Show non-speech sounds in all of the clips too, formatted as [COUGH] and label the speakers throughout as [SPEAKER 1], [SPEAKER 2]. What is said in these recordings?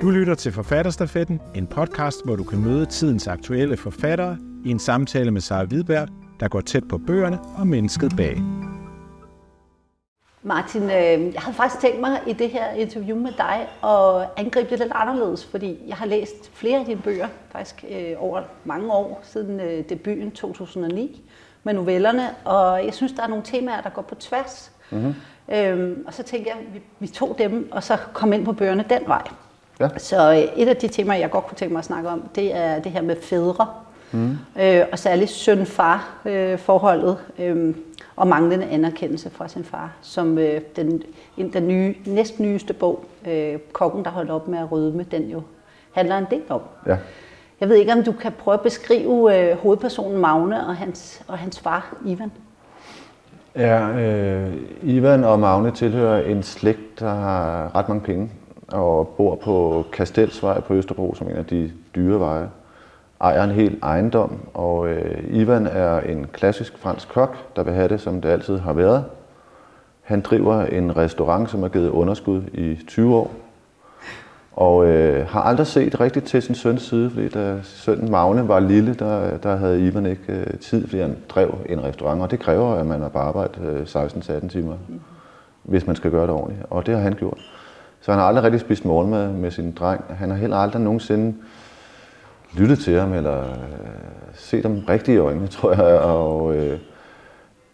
[SPEAKER 1] Du lytter til Forfatterstafetten, en podcast, hvor du kan møde tidens aktuelle forfattere i en samtale med Sara Hvidberg, der går tæt på bøgerne og mennesket bag.
[SPEAKER 2] Martin, øh, jeg havde faktisk tænkt mig i det her interview med dig at angribe det lidt anderledes, fordi jeg har læst flere af dine bøger, faktisk øh, over mange år siden øh, debuten 2009 med novellerne, og jeg synes, der er nogle temaer, der går på tværs. Mm-hmm. Øhm, og så tænkte jeg, at vi, vi tog dem, og så kom ind på bøgerne den vej. Ja. Så øh, et af de temaer, jeg godt kunne tænke mig at snakke om, det er det her med fædre. Mm. Øh, og særligt søn-far-forholdet. Øh, øh, og manglende anerkendelse fra sin far, som øh, den, den nye, næstnyeste bog, øh, Kokken, der holdt op med at rødme, den jo handler en del om. Ja. Jeg ved ikke, om du kan prøve at beskrive øh, hovedpersonen Magne og hans, og hans far, Ivan.
[SPEAKER 3] Ja, øh, Ivan og Magne tilhører en slægt, der har ret mange penge og bor på Kastelsvej på Østerbro, som en af de dyre veje. Ejer en hel ejendom, og øh, Ivan er en klassisk fransk kok, der vil have det, som det altid har været. Han driver en restaurant, som har givet underskud i 20 år, og øh, har aldrig set rigtigt til sin søns side, fordi da sønnen Magne var lille, der, der havde Ivan ikke øh, tid, fordi han drev en restaurant, og det kræver, at man har arbejdet øh, 16-18 timer, hvis man skal gøre det ordentligt, og det har han gjort. Så han har aldrig rigtig spist morgenmad med sin dreng. Han har heller aldrig nogensinde lyttet til ham, eller øh, set ham rigtigt i øjnene, [LAUGHS] tror jeg. Og, øh,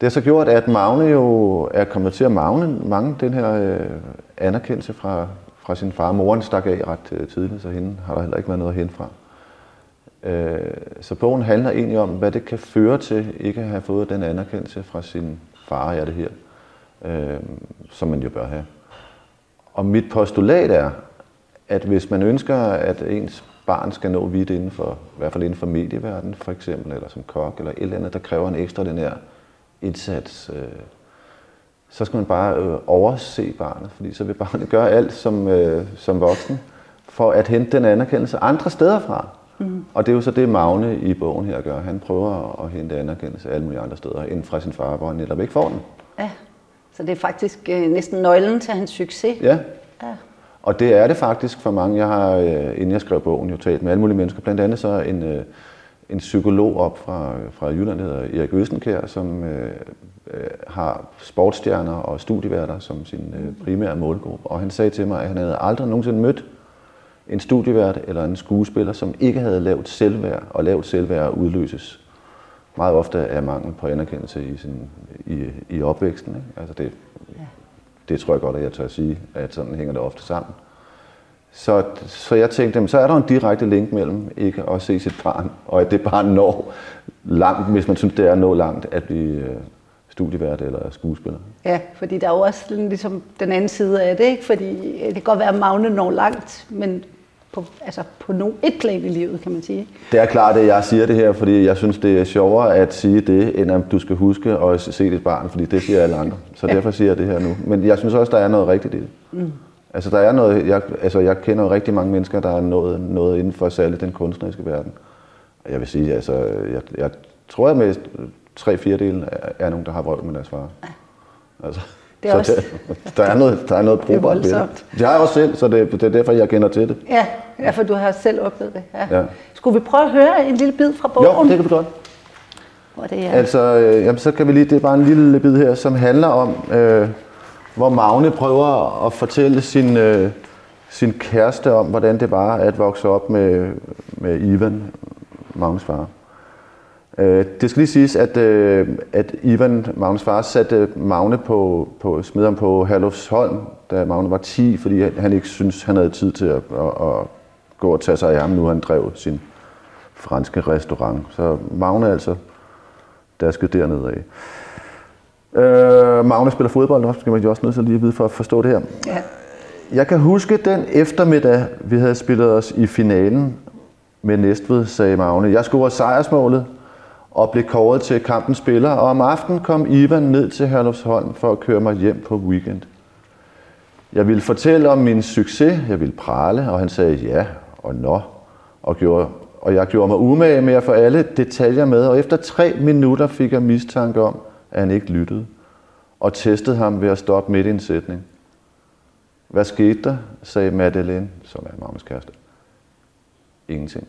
[SPEAKER 3] det har så gjort, at Magne jo er kommet til at magne mange den her øh, anerkendelse fra, fra sin far. Moren stak af ret øh, tidligt, så hende har der heller ikke været noget at hente fra. Øh, så bogen handler egentlig om, hvad det kan føre til ikke at have fået den anerkendelse fra sin far, er det her, øh, som man jo bør have. Og mit postulat er, at hvis man ønsker, at ens barn skal nå vidt inden for, i hvert fald inden for medieverdenen for eksempel, eller som kok, eller et eller andet, der kræver en ekstraordinær indsats, øh, så skal man bare øh, overse barnet, fordi så vil barnet gøre alt som, øh, som voksen, for at hente den anerkendelse andre steder fra. Mm. Og det er jo så det, Magne i bogen her gør. Han prøver at hente anerkendelse alle mulige andre steder, end fra sin far, hvor han netop ikke får den.
[SPEAKER 2] Ja, så det er faktisk øh, næsten nøglen til hans succes.
[SPEAKER 3] Ja. ja. Og det er det faktisk for mange. Jeg har, øh, inden jeg skrev bogen, jo talt med alle mulige mennesker. Blandt andet så en, øh, en psykolog op fra, fra Jylland, der hedder Erik Østenkær, som øh, øh, har sportsstjerner og studieværter som sin øh, primære målgruppe. Og han sagde til mig, at han havde aldrig nogensinde mødt en studievært eller en skuespiller, som ikke havde lavet selvværd, og lavet selvværd udløses meget ofte af mangel på anerkendelse i, sin, i, i opvæksten. Ikke? Altså det, ja. det tror jeg godt, at jeg tør at sige, at sådan hænger det ofte sammen. Så, så jeg tænkte, så er der en direkte link mellem ikke at se sit barn, og at det barn når langt, hvis man synes, det er at nå langt, at blive øh, studievært eller skuespiller.
[SPEAKER 2] Ja, fordi der er jo også ligesom den anden side af det, ikke? fordi det kan godt være, at Magne når langt, men på, altså på no, et plan i livet, kan man sige.
[SPEAKER 3] Det er klart, at jeg siger det her, fordi jeg synes, det er sjovere at sige det, end at du skal huske at se dit barn, fordi det siger alle andre. Så ja. derfor siger jeg det her nu. Men jeg synes også, der er noget rigtigt i det. Mm. Altså, der er noget, jeg, altså, jeg kender jo rigtig mange mennesker, der er nået noget inden for særligt den kunstneriske verden. Jeg vil sige, altså, jeg, jeg tror, at med tre fjerdedelen er, er nogen, der har vrøvl med deres far. Ja. Altså, det er så også... det, der, er noget, der er noget [LAUGHS] brugbart. Er det. Jeg har også selv, så det, det er derfor, jeg kender til det.
[SPEAKER 2] Ja, ja for du har selv oplevet det. Ja. Ja. Skulle vi prøve at høre en lille bid fra bogen?
[SPEAKER 3] Jo, det kan vi godt.
[SPEAKER 2] Hvor det er.
[SPEAKER 3] Altså, øh, jamen, så kan vi lige, det er bare en lille bid her, som handler om, øh, hvor Magne prøver at fortælle sin, øh, sin kæreste om, hvordan det var at vokse op med, med Ivan, Magnes far. Øh, det skal lige siges, at, øh, at Ivan, Magnus far, satte Magne på, på smideren på Herlufsholm, da Magne var 10, fordi han ikke syntes, han havde tid til at, at, at gå og tage sig af ham, nu han drev sin franske restaurant. Så Magne altså dasket dernede af. Øh, Magne spiller fodbold, også skal man jo også nødt til lige at vide for at forstå det her. Ja. Jeg kan huske den eftermiddag, vi havde spillet os i finalen med Næstved, sagde Magne. Jeg scorede sejrsmålet, og blev kåret til kampens spiller, og om aftenen kom Ivan ned til Herlufsholm for at køre mig hjem på weekend. Jeg ville fortælle om min succes, jeg ville prale, og han sagde ja og nå, og, gjorde, og jeg gjorde mig umage med at få alle detaljer med, og efter tre minutter fik jeg mistanke om, at han ikke lyttede, og testede ham ved at stoppe midt i en sætning. Hvad skete der, sagde Madeleine, som er mammas kæreste. Ingenting.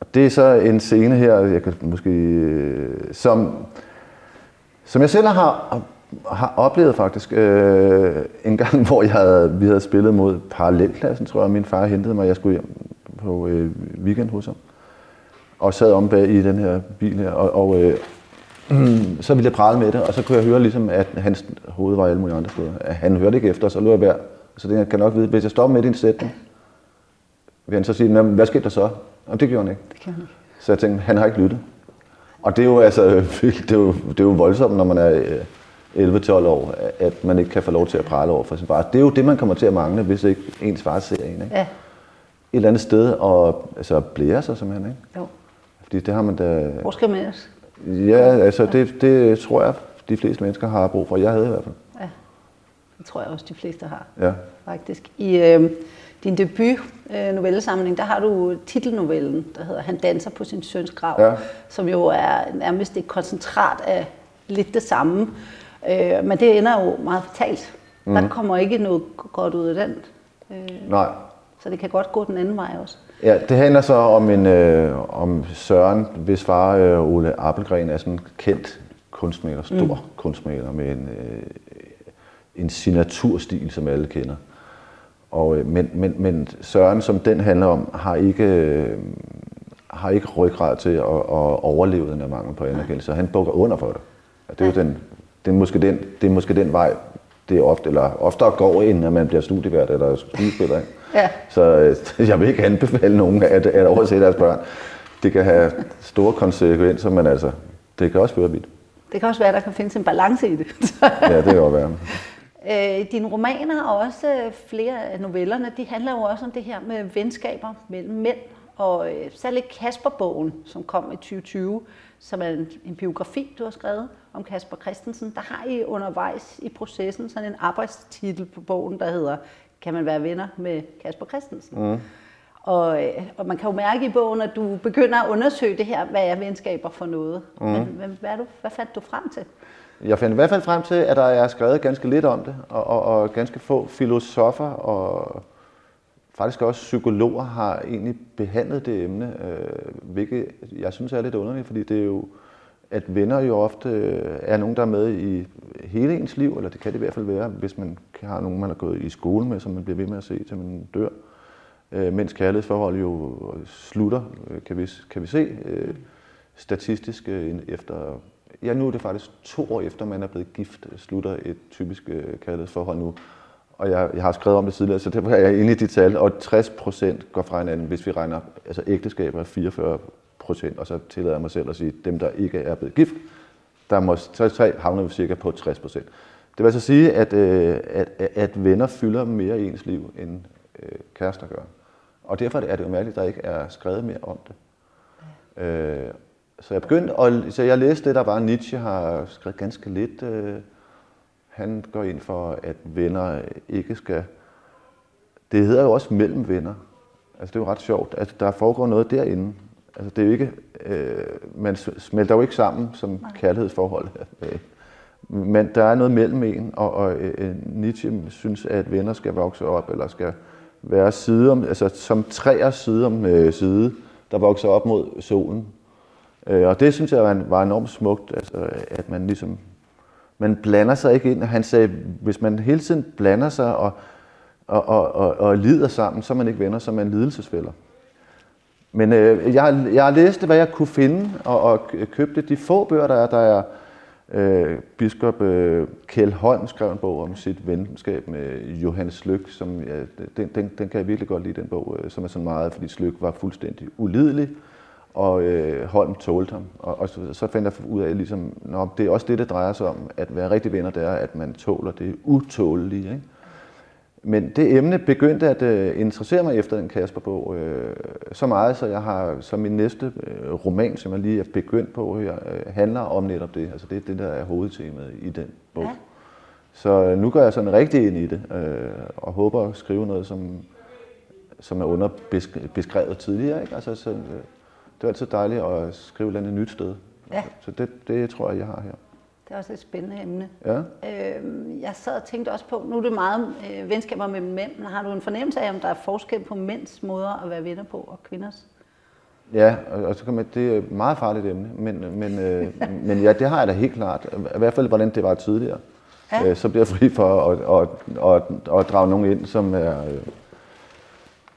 [SPEAKER 3] Og det er så en scene her, jeg kan måske, øh, som, som jeg selv har, har oplevet faktisk. Øh, en gang, [LAUGHS] hvor jeg havde, vi havde spillet mod parallelklassen, tror jeg, min far hentede mig, jeg skulle hjem på øh, weekend hos ham. Og sad om bag i den her bil her, og, og øh, [CLEARS THROAT] så ville jeg prale med det, og så kunne jeg høre ligesom, at hans hoved var alle mulige andre steder. Han hørte ikke efter, så lå jeg værd. Så det jeg kan nok vide, hvis jeg stopper midt i en sætning, vil han så sige, hvad skete der så? Og det gjorde han ikke.
[SPEAKER 2] Det kan han ikke.
[SPEAKER 3] Så jeg tænkte, han har ikke lyttet. Og det er jo, altså, [LAUGHS] det er jo, det er jo voldsomt, når man er øh, 11-12 år, at man ikke kan få lov til at prale over for sin far. Det er jo det, man kommer til at mangle, hvis ikke ens far ser en. Ikke?
[SPEAKER 2] Ja,
[SPEAKER 3] Et eller andet sted og altså, blære sig simpelthen. Ikke?
[SPEAKER 2] jo.
[SPEAKER 3] Fordi det har man da...
[SPEAKER 2] Hvor skal man ellers?
[SPEAKER 3] Ja, altså det, det tror jeg, de fleste mennesker har brug for. Jeg havde i hvert fald.
[SPEAKER 2] Ja, det tror jeg også, de fleste har.
[SPEAKER 3] Ja.
[SPEAKER 2] faktisk. I øh, din debut øh, novellesamling, der har du titelnovellen, der hedder Han danser på sin søns grav,
[SPEAKER 3] Ja.
[SPEAKER 2] som jo er nærmest et koncentrat af lidt det samme. Øh, men det ender jo meget fatalt. Mm. Der kommer ikke noget godt ud af den. Øh,
[SPEAKER 3] Nej.
[SPEAKER 2] så det kan godt gå den anden vej også.
[SPEAKER 3] Ja, det handler så om, en, øh, om Søren, hvis far øh, Ole Appelgren er sådan en kendt kunstmaler, stor mm. kunstmaler med en, øh, en signaturstil, som alle kender. Og, øh, men, men, men Søren, som den handler om, har ikke, øh, har ikke ryggrad til at, at overleve den her mangel på anerkendelse. Han bukker under for det. Og det er jo den, det er måske den, det er måske den vej, det er ofte, eller oftere går ind, når man bliver studievært eller skuespiller.
[SPEAKER 2] Ja.
[SPEAKER 3] Så øh, [LAUGHS] jeg vil ikke anbefale nogen at, at overse deres børn. Det kan have store konsekvenser, men altså, det kan også føre vidt.
[SPEAKER 2] Det kan også være, at der kan findes en balance i det.
[SPEAKER 3] Ja, det kan godt være.
[SPEAKER 2] Øh, dine romaner og også øh, flere af novellerne, de handler jo også om det her med venskaber mellem mænd. Og øh, særligt Kasper-bogen, som kom i 2020, som er en, en biografi, du har skrevet om Kasper Christensen. Der har I undervejs i processen sådan en arbejdstitel på bogen, der hedder Kan man være venner med Kasper Christensen? Mm. Og, øh, og man kan jo mærke i bogen, at du begynder at undersøge det her, hvad er venskaber for noget. Mm. Men, men hvad, du, hvad fandt du frem til?
[SPEAKER 3] Jeg fandt i hvert fald frem til, at der er skrevet ganske lidt om det, og, og, og ganske få filosofer og faktisk også psykologer har egentlig behandlet det emne, øh, hvilket jeg synes er lidt underligt, fordi det er jo, at venner jo ofte øh, er nogen, der er med i hele ens liv, eller det kan det i hvert fald være, hvis man har nogen, man har gået i skole med, som man bliver ved med at se, til man dør. Øh, mens kærlighedsforhold jo slutter, øh, kan vi, kan vi se, øh, statistisk øh, en- efter, ja nu er det faktisk to år efter, man er blevet gift, slutter et typisk øh, kærlighedsforhold nu. Og jeg, jeg har skrevet om det tidligere, så derfor er jeg inde i de tal, og 60 procent går fra hinanden, hvis vi regner, altså ægteskaber er 44 procent, og så tillader jeg mig selv at sige, dem der ikke er blevet gift, der må, så så havner vi cirka på 60 procent. Det vil altså sige, at, øh, at, at venner fylder mere i ens liv, end øh, kærester gør. Og derfor er det jo mærkeligt, at der ikke er skrevet mere om det. Øh, så jeg begyndte, og, så jeg læste det, der var, Nietzsche har skrevet ganske lidt. Øh, han går ind for, at venner ikke skal... Det hedder jo også mellem venner. Altså det er jo ret sjovt. Altså der foregår noget derinde. Altså det er jo ikke... Øh, man smelter jo ikke sammen som kærlighedsforhold. [LAUGHS] Men der er noget mellem en, og, og øh, Nietzsche synes, at venner skal vokse op, eller skal være side om, altså som træer side om øh, side, der vokser op mod solen. Øh, og det synes jeg var, var enormt smukt, altså, at man ligesom, man blander sig ikke ind. Han sagde, hvis man hele tiden blander sig og, og, og, og, og lider sammen, så er man ikke venner, så er man lidelsesfælder. Men øh, jeg, jeg læste, hvad jeg kunne finde, og, og købte de få bøger, der er. Der er øh, biskop øh, Kjell Holm skrev en bog om sit venskab med Johannes Lyk, som, ja, den, den, den kan jeg virkelig godt lide, den bog, øh, som er så meget, fordi Lyk var fuldstændig ulidelig, og øh, Holm tålte ham. Og, og så, så fandt jeg ud af, ligesom, nå, det er også det, det drejer sig om, at være rigtig venner, det er, at man tåler det utålelige. Ikke? Men det emne begyndte at øh, interessere mig efter den Kasper-bog øh, så meget, så jeg har som min næste øh, roman, som jeg lige er begyndt på her, øh, handler om netop det. Altså det er det, der er hovedtemaet i den bog.
[SPEAKER 2] Ja.
[SPEAKER 3] Ja. Så øh, nu går jeg sådan rigtig ind i det, øh, og håber at skrive noget, som, som er underbeskrevet tidligere. Ikke? Altså, så, øh, det er altid dejligt at skrive et eller andet nyt sted.
[SPEAKER 2] Ja.
[SPEAKER 3] Så det, det tror jeg, jeg har her.
[SPEAKER 2] Det er også et spændende emne.
[SPEAKER 3] Ja.
[SPEAKER 2] Øh, jeg sad og tænkte også på, nu er det meget øh, venskaber mellem mænd, men har du en fornemmelse af, om der er forskel på mænds måder at være venner på og kvinders?
[SPEAKER 3] Ja, og, og så kan man, det er et meget farligt emne, men, men, øh, [LAUGHS] men ja, det har jeg da helt klart. I hvert fald, hvordan det var tidligere. Ja. Øh, så bliver jeg fri for at, at, at, at, at drage nogen ind, som er, øh,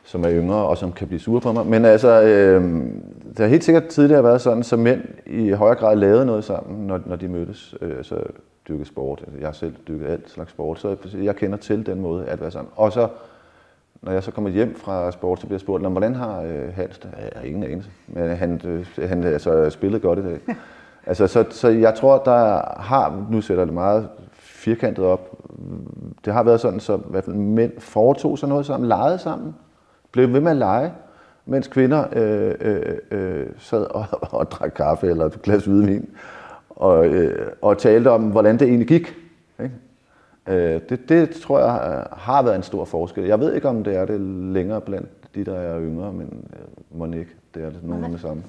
[SPEAKER 3] som er yngre og som kan blive sure på mig. Men altså, øh, det har helt sikkert tidligere været sådan, så mænd i højere grad lavede noget sammen, når, når de mødtes. Øh, så dykket sport. Jeg har selv dykket alt slags sport, så jeg kender til den måde at være sammen. Og så, når jeg så kommer hjem fra sport, så bliver jeg spurgt, hvordan har øh, Hans det? Jeg har ingen anelse. Men han, øh, han altså, spillet godt i dag. [LAUGHS] altså, så, så jeg tror, der har, nu sætter det meget firkantet op, det har været sådan, så i hvert fald mænd foretog sig noget sammen, legede sammen, blev ved med at lege, mens kvinder øh, øh, øh, sad og, [LAUGHS] og drak kaffe eller et glas hvidvin og, øh, og talte om, hvordan det egentlig gik. Ikke? Øh, det, det tror jeg har været en stor forskel. Jeg ved ikke, om det er det længere blandt de, der er yngre, men øh, må ikke. Det er det nogen det samme.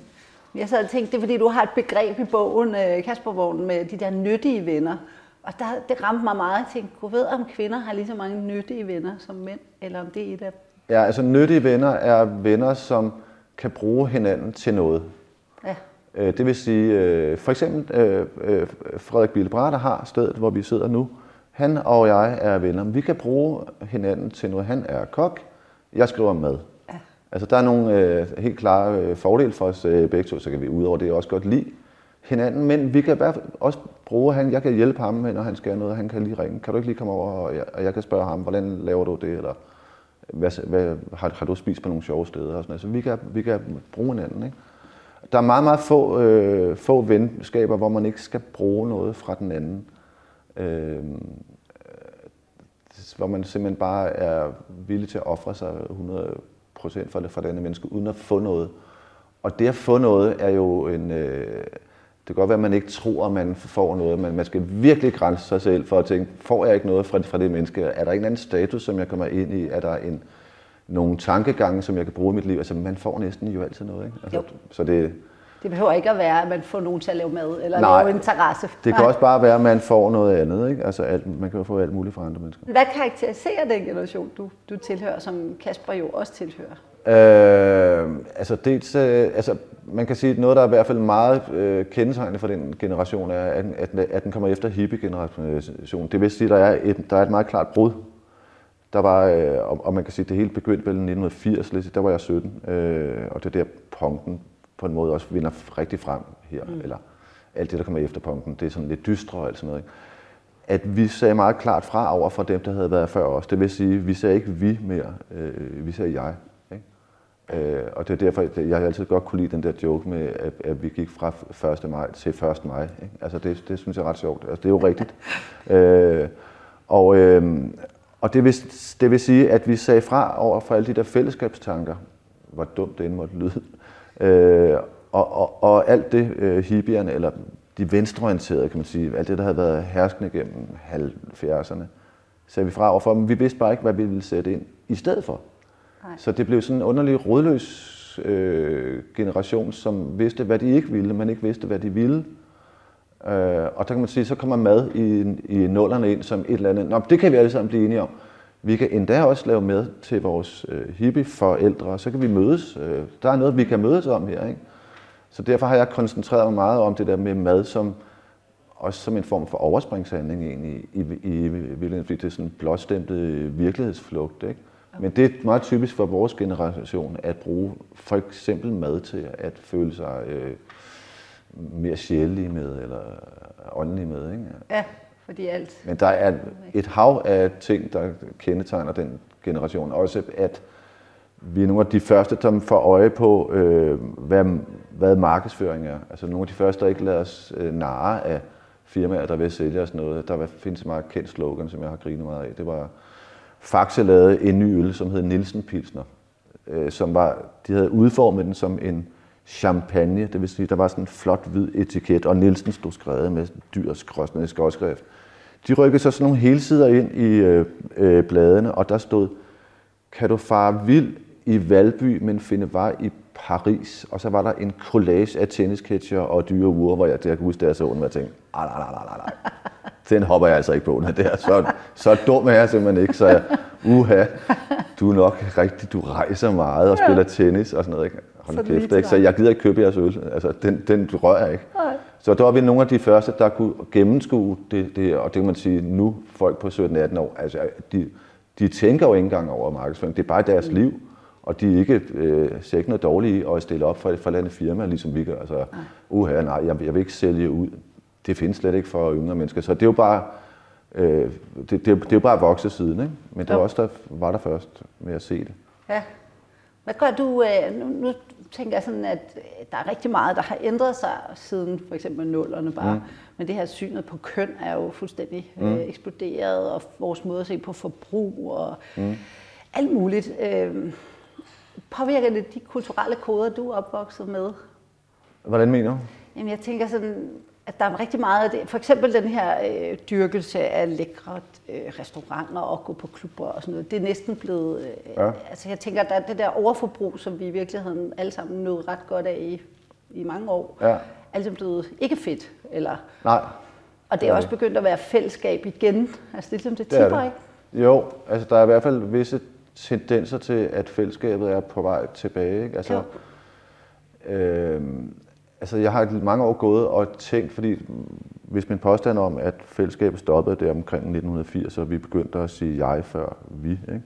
[SPEAKER 2] Jeg sad og tænkte, det er fordi, du har et begreb i bogen, øh, Kaspervognen, med de der nyttige venner. Og der, det ramte mig meget. Jeg tænkte, kunne ved, om kvinder har lige så mange nyttige venner som mænd, eller om det er et af
[SPEAKER 3] Ja, altså nyttige venner er venner, som kan bruge hinanden til noget.
[SPEAKER 2] Ja.
[SPEAKER 3] Øh, det vil sige, øh, for eksempel øh, Frederik Billebra, der har stedet, hvor vi sidder nu, han og jeg er venner. Vi kan bruge hinanden til noget. Han er kok, jeg skriver mad. Ja. Altså der er nogle øh, helt klare øh, fordele for os øh, begge to, så kan vi ud over det også godt lide hinanden, men vi kan også bruge han, jeg kan hjælpe ham, når han skal noget, han kan lige ringe. Kan du ikke lige komme over, og jeg, og jeg kan spørge ham, hvordan laver du det, eller hvad, hvad, har, har du spist på nogle sjove steder og sådan noget. Så vi kan, vi kan bruge hinanden. Ikke? Der er meget, meget få, øh, få venskaber, hvor man ikke skal bruge noget fra den anden. Øh, hvor man simpelthen bare er villig til at ofre sig 100% for, for det andet menneske, uden at få noget. Og det at få noget er jo en... Øh, det kan godt være, at man ikke tror, at man får noget, men man skal virkelig grænse sig selv for at tænke, får jeg ikke noget fra, fra det menneske? Er der en anden status, som jeg kommer ind i? Er der en, nogle tankegange, som jeg kan bruge i mit liv? Altså, man får næsten jo altid noget, ikke? Altså,
[SPEAKER 2] jo.
[SPEAKER 3] Så det,
[SPEAKER 2] det behøver ikke at være, at man får nogen til at lave mad, eller Nej, lave en terrasse.
[SPEAKER 3] det kan også bare være, at man får noget andet. Ikke? Altså, alt, man kan jo få alt muligt fra andre mennesker.
[SPEAKER 2] Hvad karakteriserer den generation, du, du tilhører, som Kasper jo også tilhører?
[SPEAKER 3] Øh, altså, dels, øh, altså, man kan sige, at noget, der er i hvert fald meget øh, kendetegnende for den generation, er, at, at, at den kommer efter hippie-generationen. Det vil sige, at der er et, der er et meget klart brud. Der var, øh, og, og man kan sige, at det hele begyndte vel i 1980, der var jeg 17, øh, og det der punken på en måde også vinder rigtig frem her, mm. eller alt det, der kommer efter punken, det er sådan lidt dystre og alt sådan noget. Ikke? At vi sagde meget klart fra over for dem, der havde været før os. Det vil sige, vi sagde ikke vi mere, øh, vi sagde jeg. Øh, og det er derfor, jeg har altid godt kunne lide den der joke med, at, at vi gik fra 1. maj til 1. maj. Ikke? Altså det, det synes jeg er ret sjovt. Altså det er jo rigtigt. [LAUGHS] øh, og øh, og det, vil, det vil sige, at vi sagde fra over for alle de der fællesskabstanker, hvor dumt det end måtte lyde, øh, og, og, og alt det øh, hippierne, eller de venstreorienterede, kan man sige, alt det, der havde været herskende gennem 70'erne, sagde vi fra over for dem. Vi vidste bare ikke, hvad vi ville sætte ind i stedet for. Nej. Så det blev sådan en underlig rådløs øh, generation, som vidste, hvad de ikke ville, men ikke vidste, hvad de ville. Øh, og der kan man sige, så kommer mad i, i nullerne ind som et eller andet. Nå, det kan vi alle sammen blive enige om. Vi kan endda også lave mad til vores øh, hippie-forældre, så kan vi mødes. Øh, der er noget, vi kan mødes om her. Ikke? Så derfor har jeg koncentreret mig meget om det der med mad som også som en form for overspringshandling egentlig, i, i, i virkeligheden, fordi det er sådan en blåstemte virkelighedsflugt. Ikke? Men det er meget typisk for vores generation at bruge for eksempel mad til at føle sig øh, mere sjældelig med, eller åndelig med. Ikke?
[SPEAKER 2] Ja, fordi alt.
[SPEAKER 3] Men der er et hav af ting, der kendetegner den generation. Også at vi er nogle af de første, som får øje på, øh, hvad, hvad markedsføring er. Altså nogle af de første, der ikke lader os øh, narre af firmaer, der vil sælge os noget. Der findes et meget kendt slogan, som jeg har grinet meget af. Det var Faxe lavede en ny øl, som hed Nielsen Pilsner, øh, som var, de havde udformet den som en champagne, det vil sige, der var sådan en flot hvid etiket, og Nielsen stod skrevet med dyr skråsende skåskrift. De rykkede så sådan nogle helsider ind i øh, øh, bladene, og der stod, kan du fare vild i Valby, men finde vej i Paris, og så var der en collage af tennisketcher og dyre uger, hvor jeg, der kunne huske, at jeg så den, og jeg tænkte, nej, nej, nej, nej, nej. Den hopper jeg altså ikke på, den der. Så, så dum er jeg simpelthen ikke, så jeg, uha, du er nok rigtig, du rejser meget og spiller tennis og sådan noget. Ikke? Hold
[SPEAKER 2] Så
[SPEAKER 3] kæft, ikke? så jeg gider ikke købe jeres øl. Altså, den, den rører jeg ikke.
[SPEAKER 2] Nej.
[SPEAKER 3] Så der var vi nogle af de første, der kunne gennemskue det, det og det kan man sige, nu folk på 17-18 år, altså de, de tænker jo ikke engang over markedsføring, det er bare deres liv, og de er ikke, øh, ser ikke noget dårligt i at stille op for et forlandet firma, ligesom vi gør. Altså, uha, nej, jeg, jeg vil ikke sælge ud. Det findes slet ikke for yngre mennesker, så det er jo bare, øh, det, det, er jo- det er jo bare vokset siden, ikke? men det var også der var der først med at se det.
[SPEAKER 2] Ja. Hvad gør du, øh, nu, nu tænker jeg sådan, at øh, der er rigtig meget, der har ændret sig siden for eksempel nullerne bare. Mm. Men det her synet på køn er jo fuldstændig mm. øh, eksploderet, og vores måde at se på forbrug og mm. alt muligt. Øh, påvirker det de kulturelle koder, du er opvokset med?
[SPEAKER 3] Hvordan mener du?
[SPEAKER 2] Jamen, jeg tænker sådan, at der er rigtig meget af det. For eksempel den her øh, dyrkelse af lækre øh, restauranter og gå på klubber og sådan noget. Det er næsten blevet... Øh,
[SPEAKER 3] Ja.
[SPEAKER 2] Altså, jeg tænker, at der er det der overforbrug, som vi i virkeligheden alle sammen nød ret godt af i, i mange år.
[SPEAKER 3] Ja.
[SPEAKER 2] Er ligesom blevet ikke fedt. Eller,
[SPEAKER 3] Nej,
[SPEAKER 2] og det
[SPEAKER 3] Det
[SPEAKER 2] er også
[SPEAKER 3] det.
[SPEAKER 2] begyndt at være fællesskab igen. Altså, det er ligesom, det
[SPEAKER 3] Det er
[SPEAKER 2] tipper,
[SPEAKER 3] det.
[SPEAKER 2] ikke?
[SPEAKER 3] Jo, altså der er i hvert fald visse tendenser til, at fællesskabet er på vej tilbage. Ikke? Altså, øh, altså jeg har mange år gået og tænkt, fordi hvis min påstand om, at fællesskabet stoppede der omkring 1980, og vi begyndte at sige jeg før vi, ikke?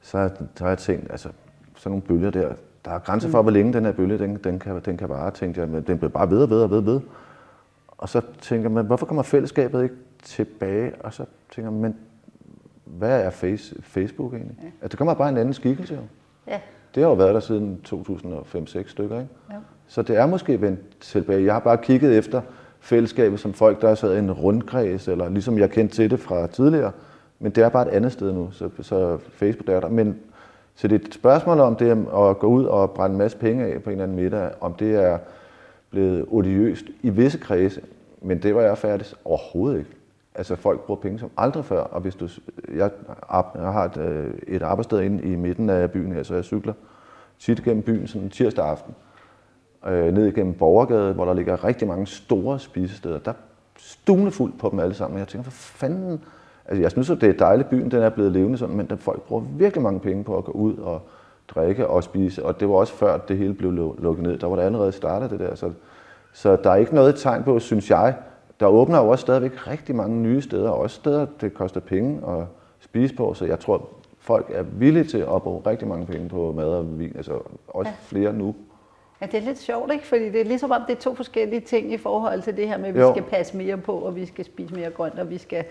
[SPEAKER 3] Så, så har jeg tænkt, altså sådan nogle bølger der, der er grænser for, hvor længe den her bølge, den, den, kan, den kan vare, tænkte jeg, men den bliver bare ved og ved og ved og ved. Og så tænker man, hvorfor kommer fællesskabet ikke tilbage? Og så tænker man, men hvad er face, Facebook egentlig? Ja. Altså, det kommer bare en anden skikkelse jo.
[SPEAKER 2] Ja.
[SPEAKER 3] Det har jo været der siden 2005-6 stykker, ikke?
[SPEAKER 2] Ja.
[SPEAKER 3] Så det er måske vendt tilbage. Jeg har bare kigget efter fællesskabet som folk, der sad i en rundkreds, eller ligesom jeg kendte til det fra tidligere. Men det er bare et andet sted nu, så, så Facebook er der. Men så det er et spørgsmål om det at gå ud og brænde en masse penge af på en eller anden middag, om det er blevet odiøst i visse kredse, men det var jeg færdig overhovedet ikke. Altså folk bruger penge som aldrig før, og hvis du, jeg, jeg har et, øh, et arbejdssted inde i midten af byen her, så jeg cykler tit gennem byen sådan en tirsdag aften, øh, ned igennem Borgergade, hvor der ligger rigtig mange store spisesteder. Der er stuvende fuldt på dem alle sammen. Jeg tænker, hvad fanden? Altså, jeg synes, at det er dejligt, byen den er blevet levende sådan, men den folk bruger virkelig mange penge på at gå ud og drikke og spise. Og det var også før, det hele blev lu- lukket ned. Der var det allerede startet, det der. Så, så der er ikke noget tegn på, synes jeg. Der åbner jo også stadigvæk rigtig mange nye steder, også steder, det koster penge at spise på. Så jeg tror, folk er villige til at bruge rigtig mange penge på mad og vin. Altså også
[SPEAKER 2] Ja.
[SPEAKER 3] flere nu.
[SPEAKER 2] Ja, det er lidt sjovt, ikke? Fordi det er ligesom om, det er to forskellige ting i forhold til det her med, at vi
[SPEAKER 3] Jo.
[SPEAKER 2] skal passe mere på, og vi skal spise mere grønt, og vi skal...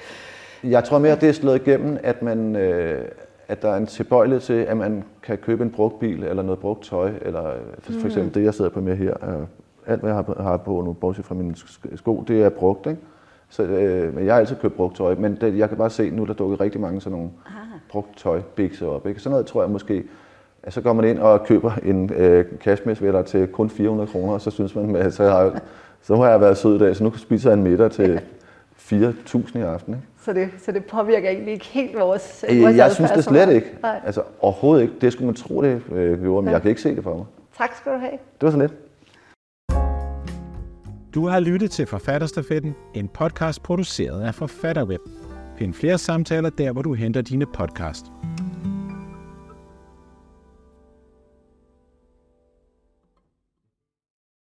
[SPEAKER 3] Jeg tror mere, det er slået igennem, at, man, øh, at der er en tilbøjelighed til, at man kan købe en brugt bil eller noget brugt tøj, eller øh, for, for eksempel det, jeg sidder på med her. Er, alt, hvad jeg har på, har på nu, bortset fra mine sk- sko, det er brugt. Ikke? Så, øh, men jeg har altid købt brugt tøj, men det, jeg kan bare se, nu er der dukket rigtig mange sådan nogle brugt tøj, bikser op. Ikke? Sådan noget tror jeg måske, at så går man ind og køber en øh, cashmere til kun 400 kroner, og så synes man, at så har, jeg, så har jeg været sød i dag, så nu spiser jeg en middag til 4.000 i aften. Ikke?
[SPEAKER 2] Så det, så det påvirker egentlig ikke helt vores,
[SPEAKER 3] Øh,
[SPEAKER 2] vores
[SPEAKER 3] Jeg synes det slet ikke.
[SPEAKER 2] Nej.
[SPEAKER 3] Altså overhovedet ikke. Det skulle man tro, det øh, gjorde, men jeg kan ikke se det for mig.
[SPEAKER 2] Tak skal du have.
[SPEAKER 3] Det var så lidt.
[SPEAKER 1] Du har lyttet til Forfatterstafetten, en podcast produceret af Forfatterweb. Find flere samtaler der, hvor du henter dine podcast.